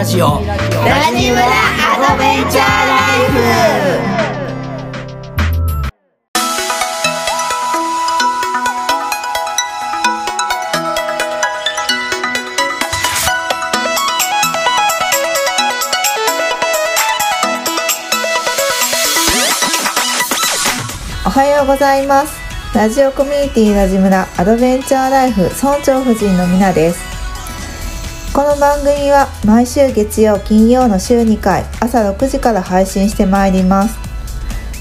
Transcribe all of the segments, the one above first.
ラジオ。ラジムラアドベンチャーライフおはようございますラジオコミュニティラジムラアドベンチャーライフ村長夫人のみなですこの番組は毎週月曜金曜の週2回朝6時から配信してまいります。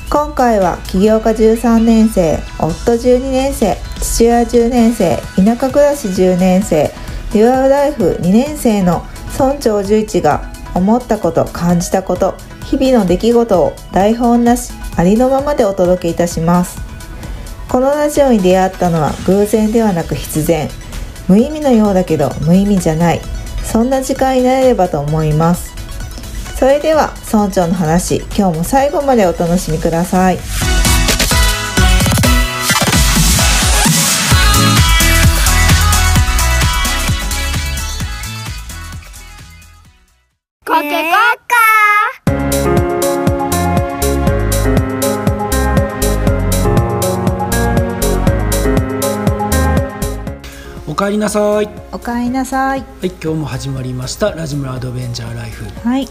今回は起業家13年生夫12年生父親10年生田舎暮らし10年生デュアルライフ2年生の村長11が思ったこと感じたこと日々の出来事を台本なしありのままでお届けいたします。このラジオに出会ったのは偶然ではなく必然。無意味のようだけど無意味じゃない。そんな時間になれればと思います。それでは村長の話今日も最後までお楽しみください。りなさい。はおかえりなさい。い今日も始まりました。ラジムラアドベンチャーライフ。ははい。い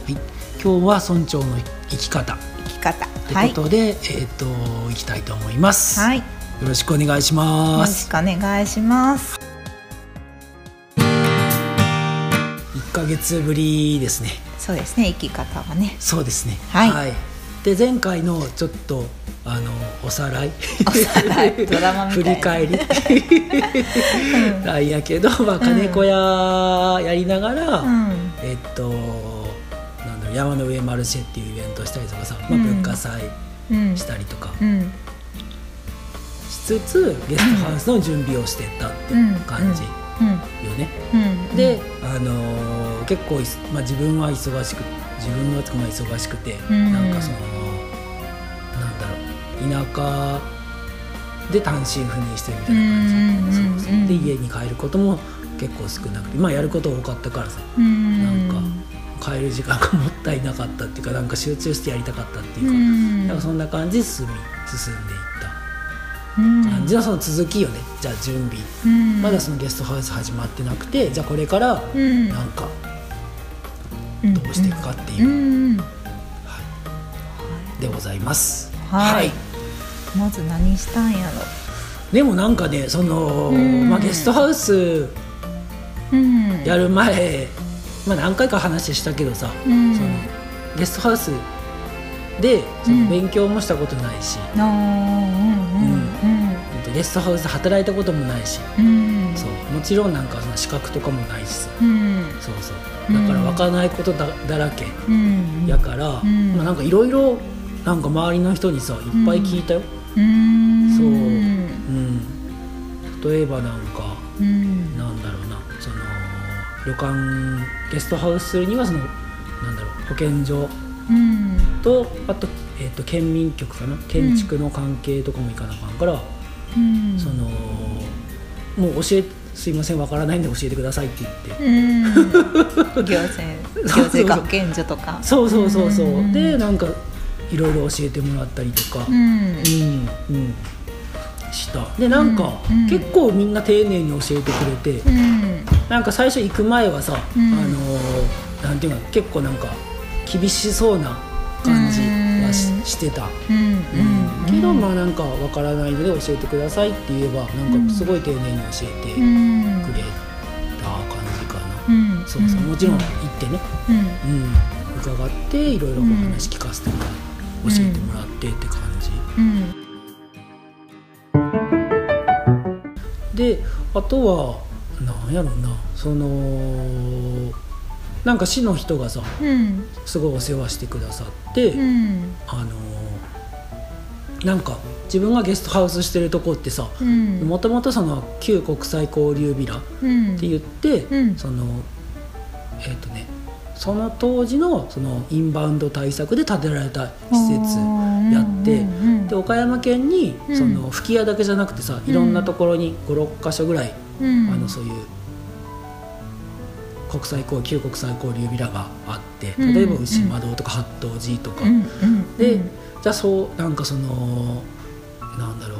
今日は村長の生き方。生き方。とはいいうことで、えっ、と行きたいと思います、はい。よよろしくお願いしまろすしくお願いします。1ヶ月ぶりですね。そうですね生き方はね。そうですね。はいで前回のちょっとあのおさらい。振り返り。なんやけど、まあ、金子屋やりながら、うん。えっとなんだろう山の上マルシェっていうイベントしたりとかさ、まあ、うん。文化祭うんしたりとか。うん。しつつ、ゲストハウスの準備をしてたっていう感じうん。よね。うん。で、あのー結構まあ、自分は忙しく自分はつくまあ忙しくて、うん。なんかそのなんだろう田舎で単身赴任してるみたいな感じ、うんそうそううん。で家に帰ることも結構少なくてまあやること多かったからさ。うんなんか帰る時間がもったいなかったっていうかなんか集中してやりたかったっていううか,、ん。なんかそんな感じで進み進んでいっうん。た感じのその続きよね。じゃあ準備、うん。まだそのゲストハウス始まってなくてじゃあこれからうん。なんかどうしていくかっていう。う、んでございます。はい。まず何したんやろ。でもなんかねその、うん。まあ、ゲストハウスうん。やる前、まあ、何回か話したけどさ、うん。そのゲストハウスでそうん。の勉強もしたことないし、ゲストハウスで働いたこともないし、そう。もちろんなんかその資格とかもないしさ、うん。そうそうだから分からないことだだらけうん。やから、ん。まあ、なんかいろいろなんか周りの人にさいっぱい聞いたよ。うん。そう。うん。うん、例えばなんかうん。なんだろうな。その旅館ゲストハウスするにはそのなんだろう保健所うん。とあと,、えー、と県民局かな？建築の関係とかも行かなあかんから、うん。そのもう教えすいませんわからないんで教えてくださいって言って。うん。行政 行政学研所とか。そうそうそうそう、ん。でなんかいろいろ教えてもらったりとか、うん。うんうん。した。でなんか、結構みんな丁寧に教えてくれて、うん。なんか最初行く前はさ、うん。あのーなんていうの結構なんか厳しそうな感じ。うんしてた、けどまあなんかわからないので教えてくださいって言えばなんかすごい丁寧に教えてくれうんた感じかな、うん。そうそう。もちろん行ってね、うん。うん、伺っていろいろお話聞かせてもらう、教えてもらってって感じ、うん。であとはなんやろな。そのなんか市の人がさうん。すごいお世話してくださって、うん。あのなんか自分がゲストハウスしてるとこってさうん。もともとその旧国際交流ビラっうん。て言って、うん。そのえっ、とねその当時のそのインバウンド対策で建てられた施設やってで岡山県にうん。その吹き矢だけじゃなくてさいろんなところに56箇所ぐらい、うん。あのそういう国際交旧国際交流ビラがあってうん。例えば牛窓とか八頭寺とか、で、うん。じゃあそうなんかそのなんだろう。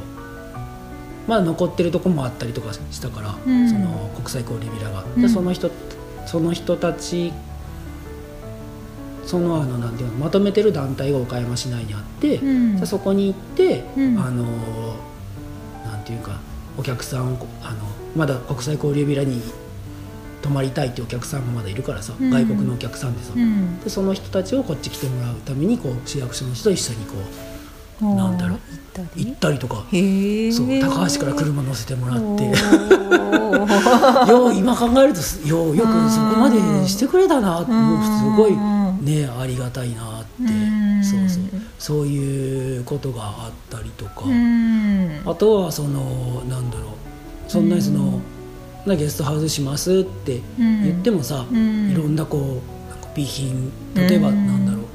まあ残ってるとこもあったりとかしたから、うん。その国際交流ビラが、うん。でその人その人たちそのあのなんていうのまとめてる団体が岡山市内にあって、うん。じゃあそこに行って、うん。あのなんていうかお客さんあのまだ国際交流ビラに泊まりたいっていうお客さんがまだいるからさ、うん。外国のお客さんでさ、うん。でその人たちをこっち来てもらうためにこう市役所の人と一緒にこうなんだろう行った行りとか、そう高橋から車乗せてもらって。よう今考えるとすようよくそこまでしてくれたな。もうすごいねありがたいなって。うん。そうそう。そういうことがあったりとか。うん。あとはそのなんだろう。そんなにそのなゲストハウスしますって言ってもさうん。いろんなこうなんか備品例えばうん。なんだろう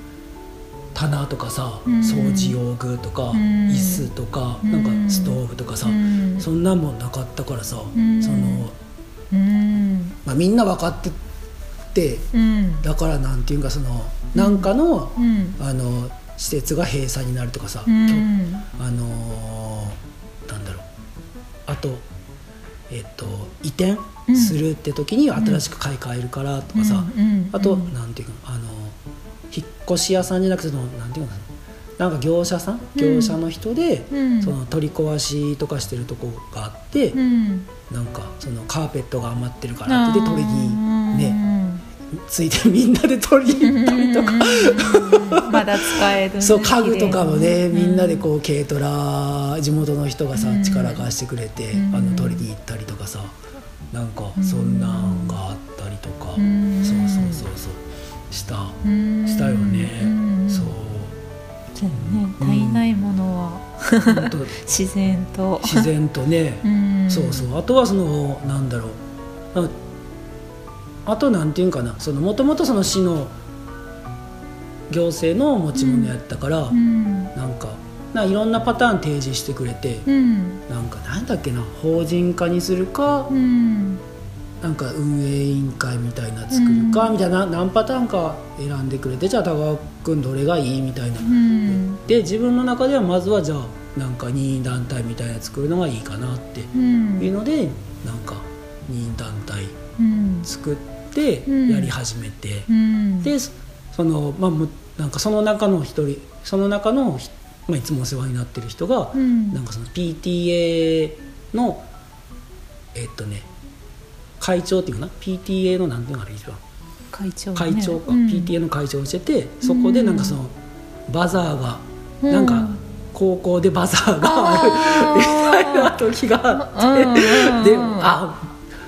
棚とかさうん。掃除用具とかうん。椅子とかうん。なんかストーブとかさうん。そんなんもなかったからさうん。そのうん。まあみんな分かっててうん。だからなんていうかそのなんかのうん。あの施設が閉鎖になるとかさあのーなんだろう。あとえっと移転うん。するって時に新しく買い替えるからとかさ、あと、うんなんていうかあの引っ越し屋さんじゃなくてそのなんていうのかななんか業者さん業者の人で、うん。その取り壊しとかしてるとこがあって、うん。なんかそのカーペットが余ってるからってで取りにねねついてみんなで取りに行ったりとか。まだ使えるねそう家具とかもね、みんなでこう軽トラ地元の人がさ、うん力貸してくれて、うん。あの取りに行ったりとかさなんかそんなんがあったりとか、うん。そうそうそうそうした、うん。したよね、うん。そう。そうね足りないものは 自然と。自然とね、うん。そうそう。あとはそのなんだろう。ああとなんていうんかな。そのもともとその市の行政の持ち物やったから、うん。なんかないろんなパターン提示してくれて、うん。なんかなんだっけな法人化にするか、うん。なんか運営委員会みたいな作るか、うん。みたいな何パターンか選んでくれてじゃあ高川君どれがいい？みたいな、うん。で自分の中ではまずはじゃあなんか任意団体みたいなの作るのがいいかなってうん。いうのでなんか任意団体うん。作ってうん。やり始めて、うん。でそのまあむなんかその中の一人その中のひ、まあ、いつもお世話になってる人が、うん。なんかその PTA のえっとね会長っていうかな？PTA のなんていうのかな一番。会長ね。会長か、うん。PTA の会長をしててそこでなんかそのバザーが、うん。なんか高校でバザーがあるみ たいな時があって、で「あ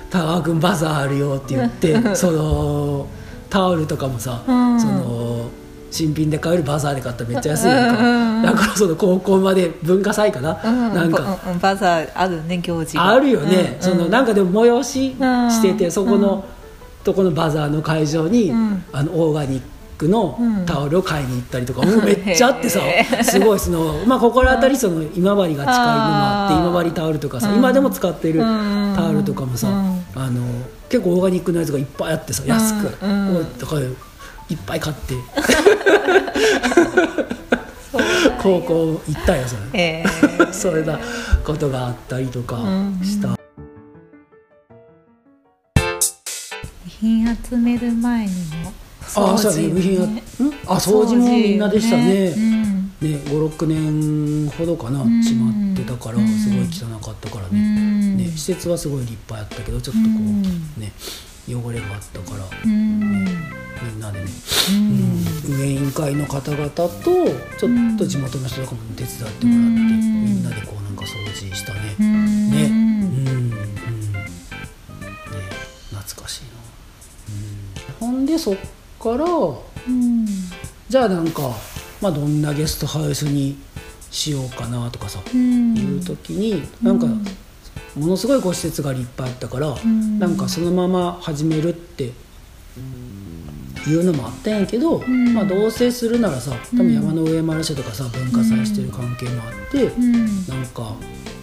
田川君バザーあるよ」って言って そのタオルとかもさ、うん。その新品で買えるバザーで買ったらめっちゃ安いやんか、うんうんうんだからその高校まで文化祭かな、うんなんか。うんバザーあるね行事が。あるよね、そのなんかかでも催ししてて、うん。そこの、とこのバザーの会場に、うん。あのオーガニックのうん。タオルを買いに行ったりとか、もうめっちゃあってさすごいその、まあ、心当たりその今治が近いのもあって今治タオルとかさ、うん今でも使ってるうん。タオルとかもさ、うん。あの結構オーガニックのやつがいっぱいあってさ安く、うんもうだからいっぱい買って。高校行ったよそれ。えー それなことがあったりとかした、部品集める前にもああそうだね。部品あ掃除もみんなでしたね。うんね56年ほどかなうん。閉まってたからうん。すごい汚かったからうね,、ん。ね施設はすごい立派やったけどちょっとこう、うん。ね汚れがあったからうん。みんなでね、うん。運営委員会の方々とちょっと地元の人とかも手伝ってもらって、うん。みんなでこうなんか掃除したね、うん。ね。うん。うん。ね懐かしいな、うん、ほんでそっからうん。じゃあなんか、まあ、どんなゲストハウスにしようかなとかさ、うん。いう時になんかうんものすごいご施設が立派やったから、ん。なんかそのまま始めるっていうのもあったんやけど、ん。まあ、同棲するならさ多分山の上マルシェとかさ文化祭してる関係もあって、うん。なんか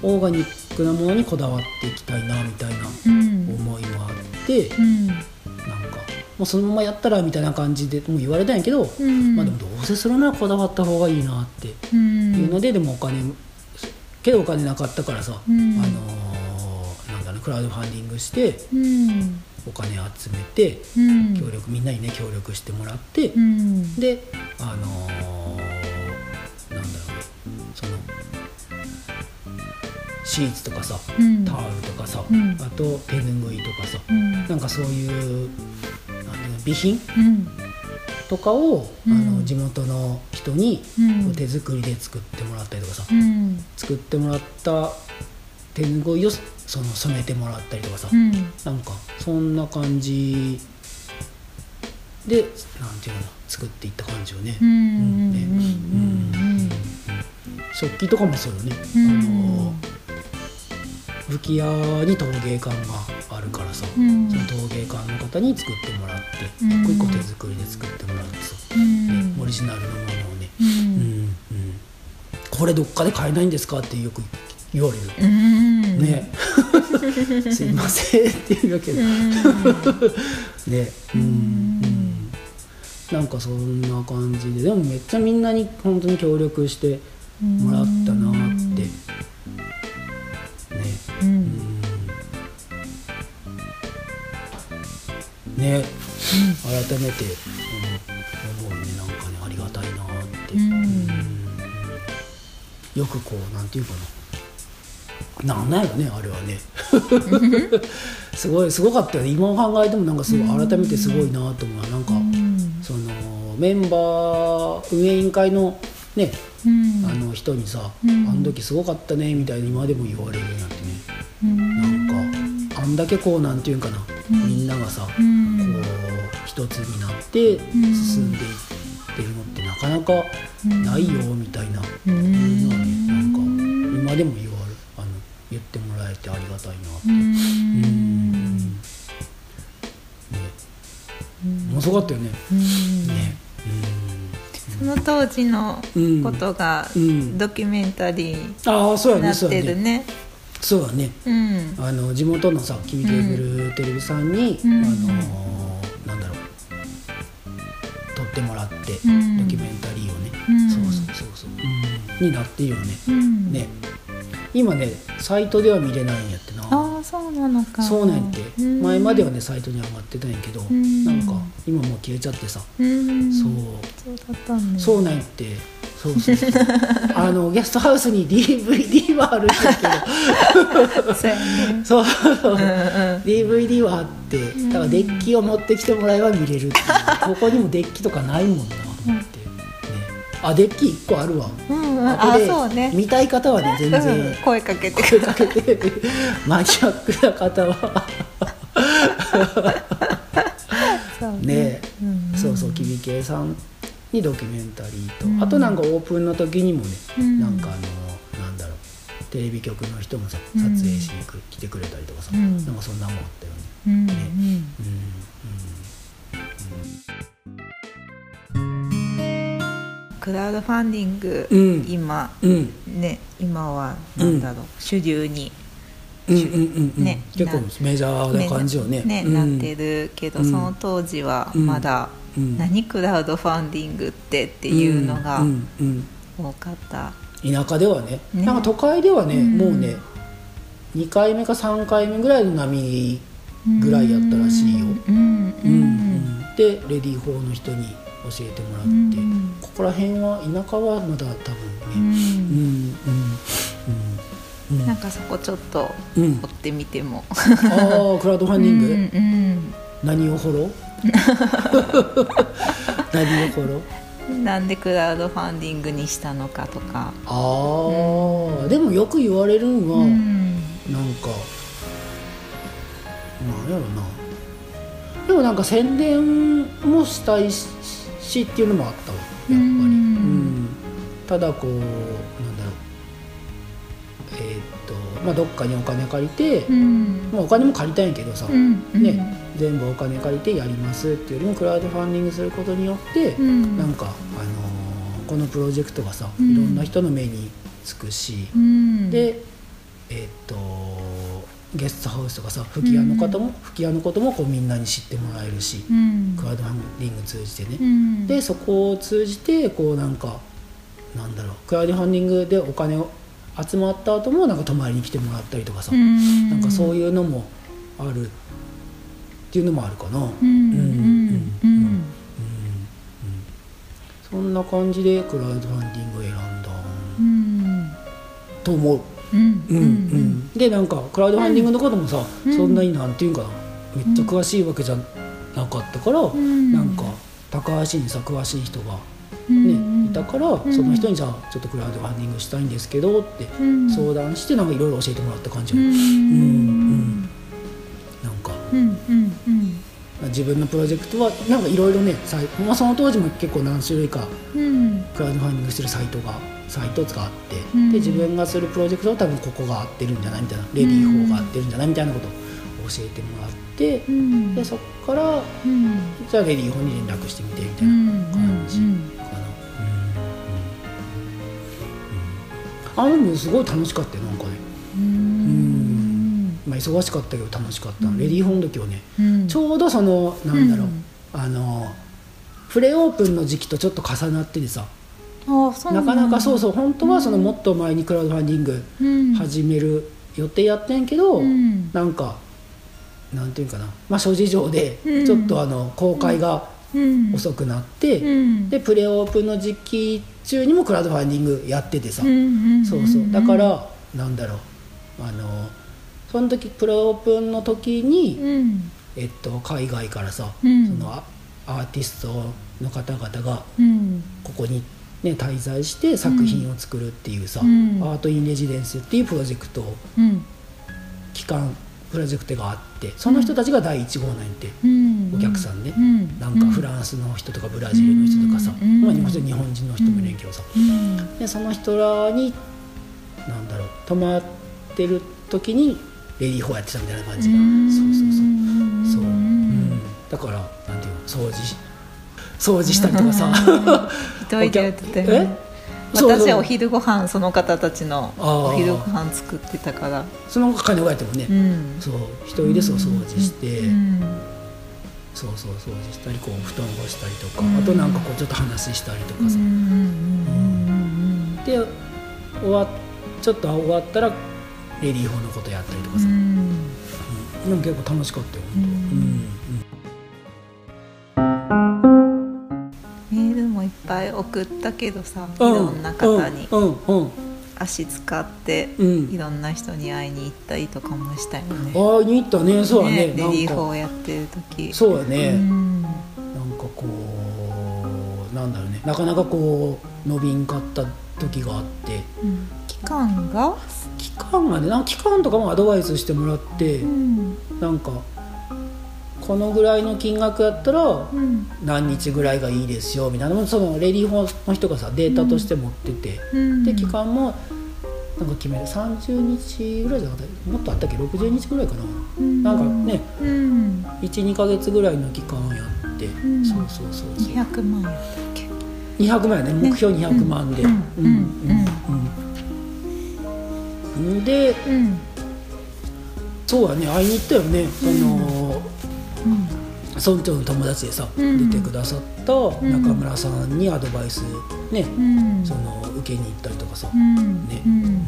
オーガニックなものにこだわっていきたいなみたいなうん。思いもあって、うんもうそのままやったらみたいな感じでもう言われたんやけど、うん。まあでもどうせするならこだわった方がいいなってうんいうので、でもお金けどお金なかったからさ、うん。あのーなんだろうクラウドファンディングしてうん。お金集めてうん。協力みんなにね協力してもらって、うん。であのーなんだろうなそのシーツとかさ、うん。タオルとかさ、うん。あと手ぬぐいとかさ、うん。なんかそういうなんていうの備品うん。とかを、うん。あの地元の人に手作りで作ってもらったりとかさ、うん。作ってもらった手ぬぐいをその染めてもらったりとかさ、うん。なんかそんな感じでなんていうのかな作っていった感じよね。食器とかもそうよね、うん。あの武器屋に陶芸館があるからさ、うん。その陶芸館の方に作ってもらって、うん。一個一個手作りで作ってもらってさ、うん。ねオリジナルのものをね、ううんんうん。これどっかで買えないんですか？ってよく言われる、うん。ね。すいませんって言うけど、ね。うんうん。なんかそんな感じで。でもめっちゃみんなに本当に協力してもらって思うねなんかねありがたいなって、うん。うん。よくこうなんていうかな。なんなんやろねあれはね。すごいすごかったよね。今考えてもなんかすごい改めてすごいなと思う。なんか、そのメンバー運営委員会のねうん。あの人にさ、うん。あの時すごかったねみたいに今でも言われるようになってね。うん。なんかあんだけこうなんていうんかな、うん。みんながさ、うん一つになって進んでいってるのってなかなかないよみたいな、うん。いうのはねなんか今でも言われあの言ってもらえてありがたいなって、ううん。ん。ね。面白かったよね、うん。ね。その当時のうんことがうん。ドキュメンタリーになってるね。そうやね。うん。あの地元のさ君ケーブルテレビさんに、うん。あのになってるよね、うん。ね。今ねサイトでは見れないんやってな。ああそうなのか。そうなんやって、うん。前まではねサイトに上がってたんやけど、ん。なんか今もう消えちゃってさ、うん。そう。そうだったんねそうなんやって。そうそうそう。あのゲストハウスに DVD はあるんだけど。そううんうん。DVD はあってだからデッキを持ってきてもらえば見れるここにもデッキとかないもんなあデッキ1個あるわ。うんうんあそうね。見たい方はね全うん然声かけて。声かけて。マニアックな方は。ね、うんそうそうキビケイさんにドキュメンタリーと、うん。あとなんかオープンの時にもね、うん。なんかあのなんだろう。テレビ局の人もさうん撮影しに来来てくれたりとかさ、うん。なんかそんなもんあったよね。うんね。うんクラウドファンディング、うん。今うん。ね今はなんだろう、主流にうんうんうんうん。ね結構メジャーな感じよね。ね、うん。なってるけど、うん。その当時はまだ、うん。何クラウドファンディングってっていうのが多かった、うん田舎ではねね。なんか都会ではね、うん。もうね2回目か3回目ぐらいの波ぐらいやったらしいよ。でレディー4の人に教えてもらって、うんここら辺は田舎はまだ多分ね、うん。うんうんうんうん。なんかそこちょっとうん。掘ってみても、ああクラウドファンディング、うん何を掘ろう何を掘ろううんなんでクラウドファンディングにしたのかとか、ああ、でもよく言われるんは、うん。なんかなんやろな。でもなんか宣伝もしたいししっていうのもあったわやっぱり、うん。うん。ただこうなんだろう。えーっとまあどっかにお金借りて、うん。まあ、お金も借りたいんやけどさ、うん。ね全部お金借りてやりますっていうよりもクラウドファンディングすることによって、うん。なんか、あのーこのプロジェクトがさうん。いろんな人の目につくし、うん。でえーっとゲストハウスとかさ吹き矢の方も、吹き矢のこともこうみんなに知ってもらえるし、うん。クラウドファンディング通じてね、うん。でそこを通じてこうなんかなんだろうクラウドファンディングでお金を集まった後もなんか泊まりに来てもらったりとかさ、うん。なんかそういうのもあるっていうのもあるかな、うん。うん。うん。そんな感じでクラウドファンディングを選んだ。うん。と思う。うん。うん。うん、でなんかクラウドファンディングのこともさ、うん。そんなになんていうんかな。めっちゃ詳しいわけじゃなかったから、ん。なんか高橋にさ詳しい人が、うん。ねいたから、ん。その人にじゃあちょっとクラウドファンディングしたいんですけどってうん。相談してなんかいろいろ教えてもらった感じ、うん。うん。うん。なんか。うん。うん。うん。自分のプロジェクトはなんかいろいろねまあ、その当時も結構何種類かうん。クラウドファンディングしてるサイトがサイトがあって、うん。で自分がするプロジェクトは多分ここが合ってるんじゃない？みたいなレディー4が合ってるんじゃない？みたいなことを教えてもらって、うん。でそっからうん。じゃあレディー4に連絡してみてみたいうん。な感じかな、あでもすごい楽しかったよなんかね、うん。まあ、忙しかったけど楽しかった、レディー4の時はねうん。ちょうどそのなんだろう、うん。あのプレオープンの時期とちょっと重なっててさなかなかそううそう本当はそのもっと前にクラウドファンディングうん。始める予定やってんけど、うん。なんかなんていうかな、まあ、諸事情でうん。ちょっとあの公開がうん。遅くなって、うん。でプレオープンの時期中にもクラウドファンディングやっててさ、うんそうそう。だからなんだろう。あのその時プレオープンの時に、うん。えっと、海外からさ、うん。そのアアーティストの方々がうん。ここに、ね、滞在して作品を作るっていうさ、うん。アート・イン・レジデンスっていうプロジェクト。うん。期間プロジェクトがあってその人たちが第1号なんて、うん。お客さんね、うん。なんかフランスの人とかブラジルの人とかさ、うん。まあ、もちろん日本人の人もいるけどさ、うん。でその人らになんだろう泊まってる時にレディー4やってたみたいな感じ、うん。そうそうそう。そう、う。うんん、だからなんていうの掃除し掃除したりとかさ。一人でやって。私はお昼ご飯その方たちのお昼ご飯作ってたから。その金がやってもね、うん。そう。一人でそう掃除して、うん。そうそう掃除したりこう布団干したりとか、うん。あとなんかこうちょっと話したりとかさ、で終わっちょっと終わったらレディー4のことやったりとかさ、でも結構楽しかったよ本当、ぱい送ったけどさいうん。ろんな方に足使ってうん。いろんな人に会いに行ったりとかもしたよね。ああに行ったね。そうだね。レディー4なんかやってる時。そうやね、うん。なんかこうなんだろうね。なかなかこう伸びんかった時があって。うん。期間が？期間がねなんか期間とかもアドバイスしてもらって、うん。なんかこのぐらいの金額やったらうん。何日ぐらいがいいですよみたいなのそのレディー4の人がさデータとして持ってて、うん。で期間もなんか決める。30日ぐらいじゃなかったもっとあったっけ60日ぐらいかな、うん。なんかねうん。12か月ぐらいの期間をやって、ん。そうそうそうそう。200万やったっけ？200万やね。目標200万で、うん。うん。うん。うん。でうん。そうやね。会いに行ったよね、そのうん村長の友達でさ、うん出てくださった中村さんにアドバイスね、うん。その受けに行ったりとかさ、うん。ね。うん。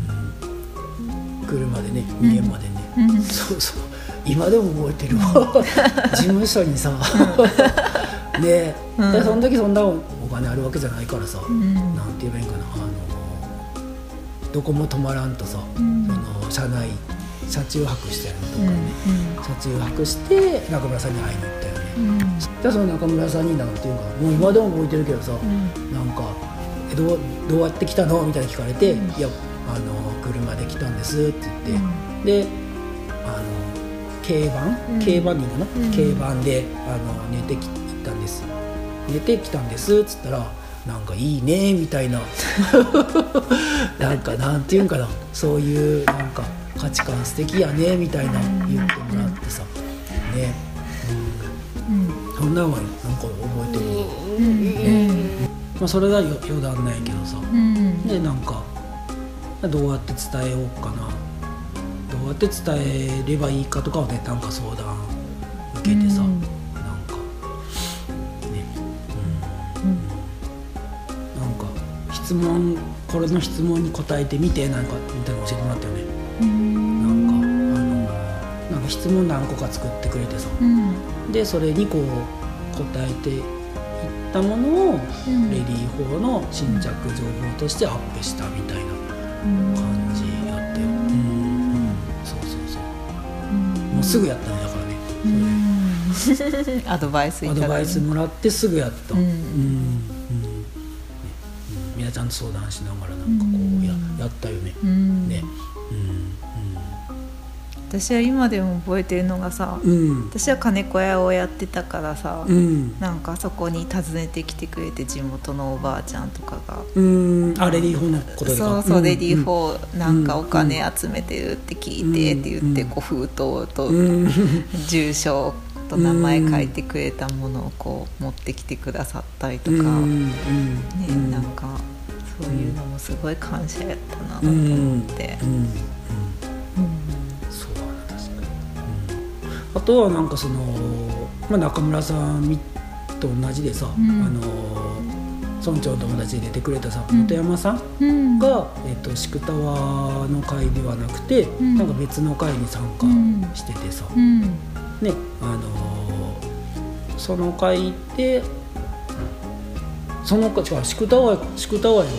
車でね三重までね、うん。そうそう。今でも覚えてるわ。事務所にさ。ね。うん。でその時そんなお金あるわけじゃないからさ、うん。なんて言えばいいんかな。あのどこも泊まらんとさ、ん。その車内車中泊したよねとかうんね、車中泊して中村さんに会いに行ったよね、うん。じゃあその中村さんになんていうかもう今でも覚えてるけどさ、うん。なんか「えどうどうやって来たの?」みたいな聞かれて「いやあの車で来たんです」って言って、であの軽バン、うん。軽バンでいいかな、うん。軽バンであの寝てきたんです。寝てきたんですっつったらなんかいいねみたいな。なんかなんていうんかな。そういうなんか価値観素敵やねみたいな言ってもらってさ。ね、うんうん、そんなんはなんか覚えてる、うん。まあ、それがよ余談ないけどさ、うん。でなんかどうやって伝えようかな。どうやって伝えればいいかとかをねなんか相談受けてさ、うん。なんか。ね。うん、なんか質問これの質問に答えてみてなんかみたいなの教えてもらったよねの質問何個か作ってくれてさ。うん。でそれにこう答えていったものを、うんレディー4の新着情報としてアップしたみたいな感じやったよ、うん。うん、そうそうそう。もうすぐやったねだからね、アドバイスいただいて。アドバイスもらってすぐやった。うん。うん。うん。ちゃん。と相談しながらなんかこうややったよね。うん。ね私は今でも覚えてるのがさうん。うん私は金子屋をやってたからさ、うん。なんかそこに訪ねてきてくれて地元のおばあちゃんとかが。うん。あレディー4のことでか。そうそう、ん。レディーうん4なんかお金集めてるって聞いてって言って、うん。こう封筒とうん。住所と名前書いてくれたものをこう持ってきてくださったりとか、ねうん。なんかそういうのもすごい感謝やったなと思ってあとはなんかその、まあ、中村さんみと同じでさ、うん。あの村長の友達で出てくれたさうん。本山さんうん。が、えっと宿タワーの会ではなくて、ん。なんか別の会に参加しててさ、うん。ねあのその会でその違う宿タワー宿タワーや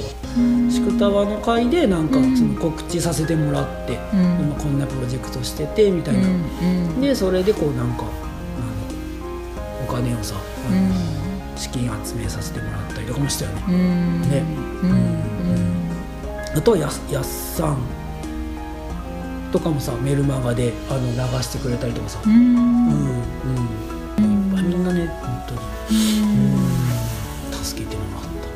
宿タワーの会でなんかうんその告知させてもらって、うん。今こんなプロジェクトしててみたいな、うんでそれでこうなんかお金をさあの、うん資金集めさせてもらったりとかもしたよね、うん。ね。うん。あとはやっさんとかもさメルマガであの流してくれたりとかさ、うん。うん。みんなね本当に、うん。助けてもらった、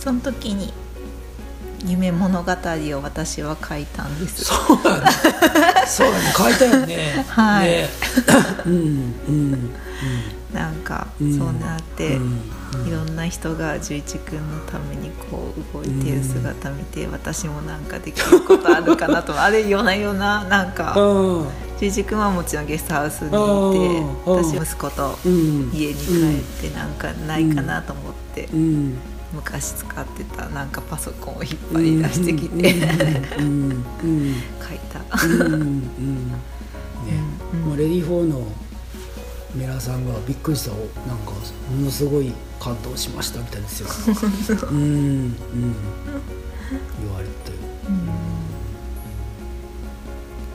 その時に夢物語を私は書いたんです。そうだ。ねそうだ。ね書いたよね。はい。ね。うんうんなんか、うん。そうなって、うんいろんな人が十一君のためにこう動いてる姿見て、私もなんかできることあるかなと あれ夜な夜ななんかうん。十一君はもちろんゲストハウスにいてうん。私息子とうん。家に帰ってなんかないかなと思って、うん昔使ってたなんかパソコンを引っ張り出してきて、書いた。うんうんねうんまあレディフォーのメラさんがびっくりしたなんかものすごい感動しましたみたいですようんうん言われて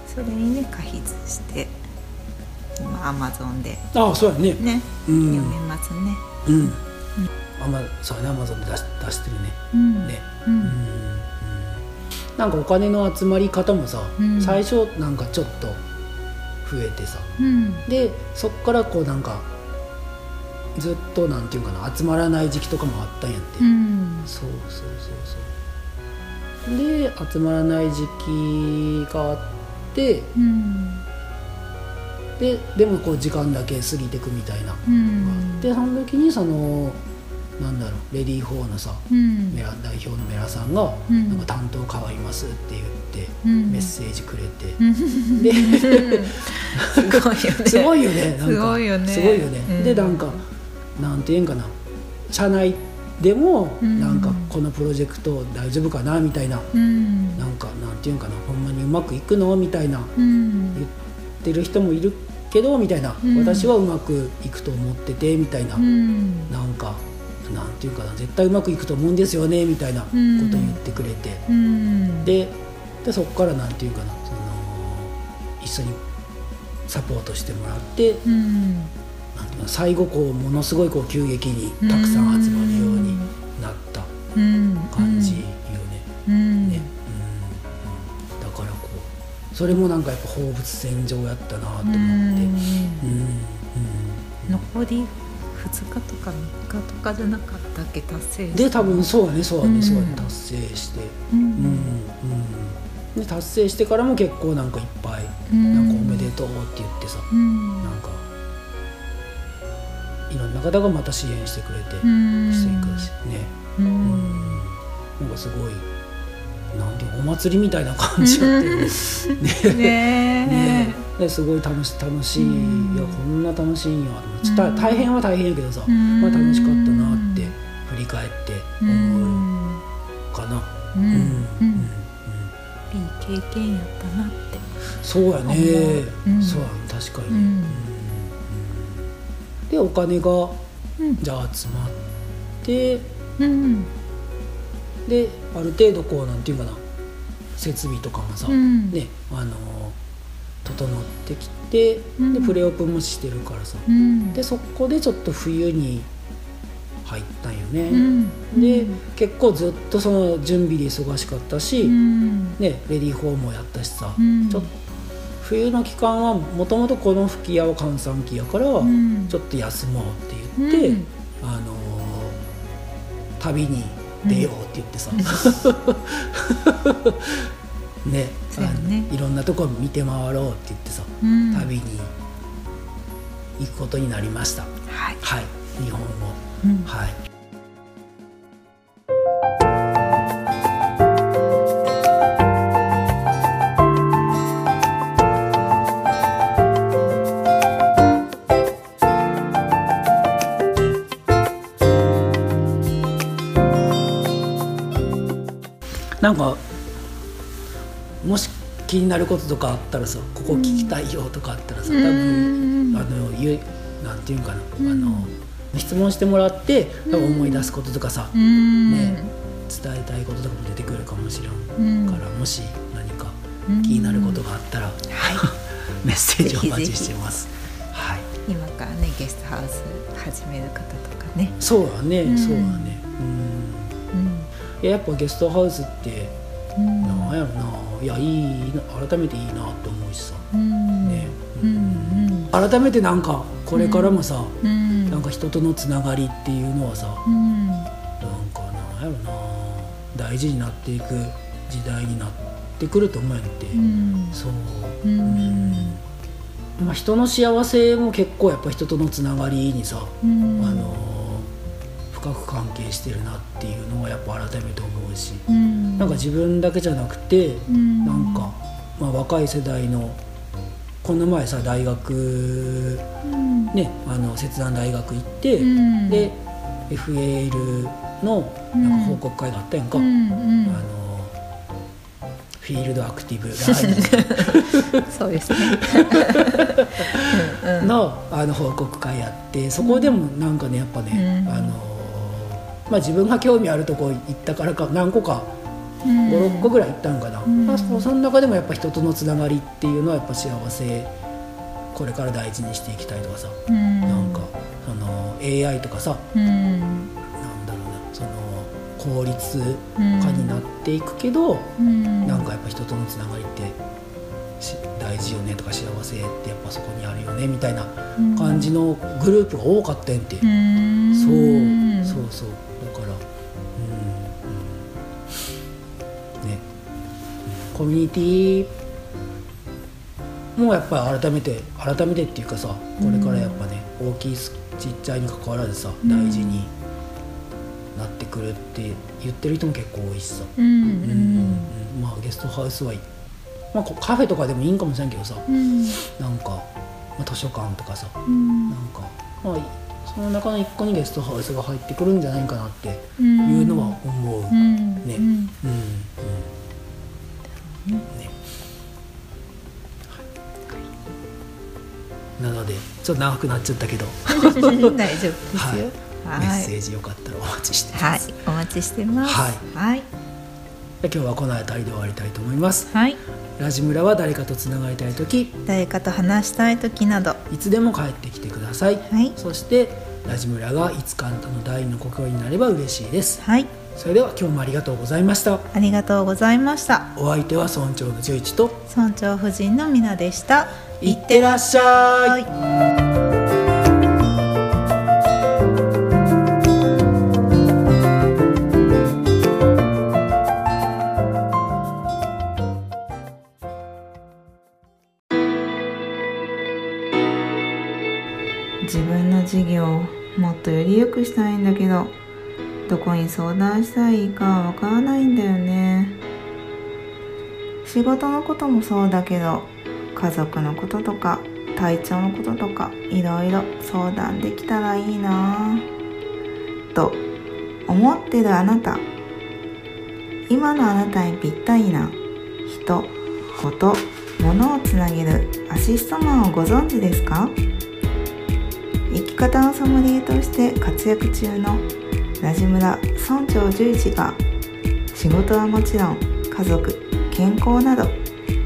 それにね加筆して今アマゾンであそうやねね、うん読めますね。うんあまそうやねアマゾンで出し出してるね。うん。ね。ううん。んうん。なんかお金の集まり方もさ、うん。最初なんかちょっと増えてさ。うん。でそっからこうなんかずっとなんていうかな集まらない時期とかもあったんやって、うん。そうそうそうそう。で集まらない時期があってうん。ででもこう時間だけ過ぎてくみたいなのがあうん。ってその時にそのなんだろうレディー4のさうん。メラ代表のメラさんが「うん。なんか担当変わります」って言って、うん。メッセージくれて、うん。ですごいよね。すごいよねすごいよね。でなんかなんて言うんかな。社内でもうん。なんかこのプロジェクト大丈夫かなみたいな、うん。なんかなんて言うんかな。ほんまにうまくいくのみたいな。うん。言ってる人もいるけどみたいな、うん。私はうまくいくと思っててみたいな、うん。なんかなんていうかな絶対うまくいくと思うんですよねみたいなことうん言ってくれて、うん。ででそこからなんていうかなその一緒にサポートしてもらって、うん。なんていう最後こうものすごいこう急激にたくさん集まるようになったうん感じよね。うん。ね。うん。だからこうそれもなんかやっぱ放物線上やったなと思って。うん。うん。残り2日とか3日とかじゃなかったっけ？達成で多分そうやねそうやね、うん。そうやね。達成して。ううんんうん。で達成してからも結構なんかいっぱい「うん。なんかおめでとう」って言ってさ、うん。なんかいろんな方がまた支援してくれて、うん。していくしね、ううん。んなんかすごいなんていうのお祭りみたいな感じやってる。ね。ねねですごい楽し楽しい、うん。いやこんな楽しいんやとうん。大変は大変やけどさ、うん。まあ、楽しかったなって振り返ってう思ん。うかな。うん。うん。うん。いい経験やったなって。そうやね、う。ん。そうやね確かに、うん。うん。でお金がうん。じゃあ集まってうん。である程度こうなんていうかな設備とかもさ、うん。ねあの整ってきて、うん。でプレオープンもしてるからさ、うん。でそこでちょっと冬に入ったんよね、うん。で結構ずっとその準備で忙しかったし、うん。ね、レディーホームもやったしさ、うん。ちょっと冬の期間はもともとこの吹き矢は閑散期やから、うん。ちょっと休もうって言って、うん。あのー旅に出ようって言ってさ、ねね。いろんなとこ見て回ろうって言ってさ、うん。旅に行くことになりました。はい。はい。日本を、うん。はい気になることとかあったらさここ聞きたいよとかあったらさ、多分あの言うなんていうんかな、あの質問してもらって多分思い出すこととかさ、うん。ね伝えたいこととかも出てくるかもしれうんんから、もし何かうん。気になることがあったら、はい。メッセージお待ちしてます。はい、今からねゲストハウス始める方とかね。そうだね、うん。そうだね。うん。うん。いややっぱゲストハウスってうんなんやろな。いやいいな。改めていいなって思うしさ、うん。ね。うん改めてなんかこれからもさ、うん。なんか人とのつながりっていうのはさ、うん。なんかなんやろな。大事になっていく時代になってくると思うんやって、うん。そう、うん。まあ、人の幸せも結構やっぱ人とのつながりにさ、うん。あの深く関係してるなっていうのはやっぱ改めて思うし、うん。なんか自分だけじゃなくて、うん。なんか、まあ、若い世代のこの前さ大学うん。ねあの切断大学行って、うん。で FAL のなんか報告会があったやんか、あのフィールドアクティブラーニそうですね。のあの報告会やってそこでもなんかねやっぱね、うん。あのまあ、自分が興味あるとこ行ったからか何個か56個ぐらい行ったんかな、ん。まあ、そその中でもやっぱ人とのつながりっていうのはやっぱ幸せこれから大事にしていきたいとかさ、うん。なんかその AI とかさ。うん。なんだろうなその効率化になっていくけど、うん。なんかやっぱ人とのつながりってし大事よねとか幸せってやっぱそこにあるよねみたいな感じのグループが多かったんやって、うん。そうそうそうコミュニティもやっぱり改めて改めてっていうかさこれからやっぱね、大きいすちっちゃいに関わらずさん。大事になってくるって言ってる人も結構多いしさ、うんううん。ん。まあゲストハウスはまあ、こカフェとかでもいいんかもしれんけどさうん。なんか、まあ、図書館とかさうん。なんか、まあ、その中の一個にゲストハウスが入ってくるんじゃないかなってうん。いうのは思う。うんうん。ね。うん。うんちょっと長くなっちゃったけど、大丈夫ですよ。はい。はい。メッセージよかったらお待ちしてはい。ます。お待ちしてます。はい。はい。で今日はこの辺りで終わりたいと思います。はい。ラジムラは誰かとつながりたいとき誰かと話したい時など。いつでも帰ってきてください。はい。そしてラジムラがいつかあんたの第二の心になれば嬉しいです。はい。それでは今日もありがとうございました。ありがとうございました。お相手は村長の十一と。村長夫人のみなでした。いってらっしゃい。はいけどどこに相談したらいいかわからないんだよね。仕事のこともそうだけど家族のこととか体調のこととかいろいろ相談できたらいいな。と思ってるあなた。今のあなたにぴったりな人こと物をつなげるアシストマンをご存知ですか？方のソムリエとして活躍中のラジ村村長十一が仕事はもちろん家族健康など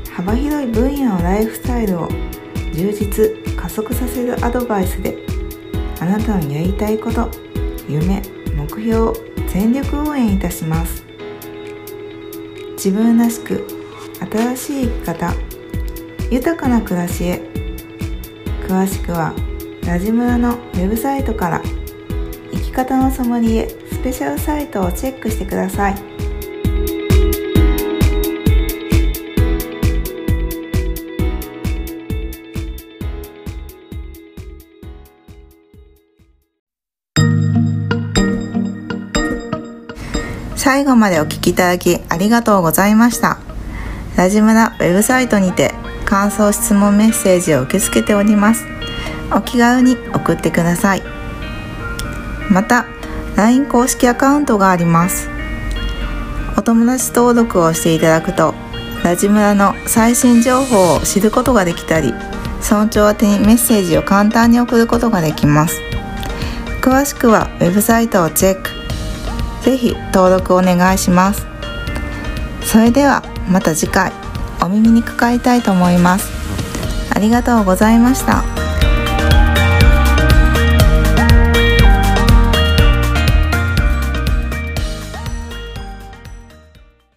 幅広い分野のライフスタイルを充実加速させるアドバイスであなたのやりたいこと夢目標を全力応援いたします。自分らしく新しい生き方豊かな暮らしへ詳しくはラジ村のウェブサイトから生き方のソムリエスペシャルサイトをチェックしてください。最後までお聞きいただきありがとうございました。ラジムラウェブサイトにて感想質問メッセージを受け付けております。お気軽に送ってください。また LINE 公式アカウントがあります。お友達登録をしていただくとラジムラの最新情報を知ることができたり村長宛にメッセージを簡単に送ることができます。詳しくはウェブサイトをチェック。ぜひ登録お願いします。それではまた次回お耳にかかりたいと思います。ありがとうございました。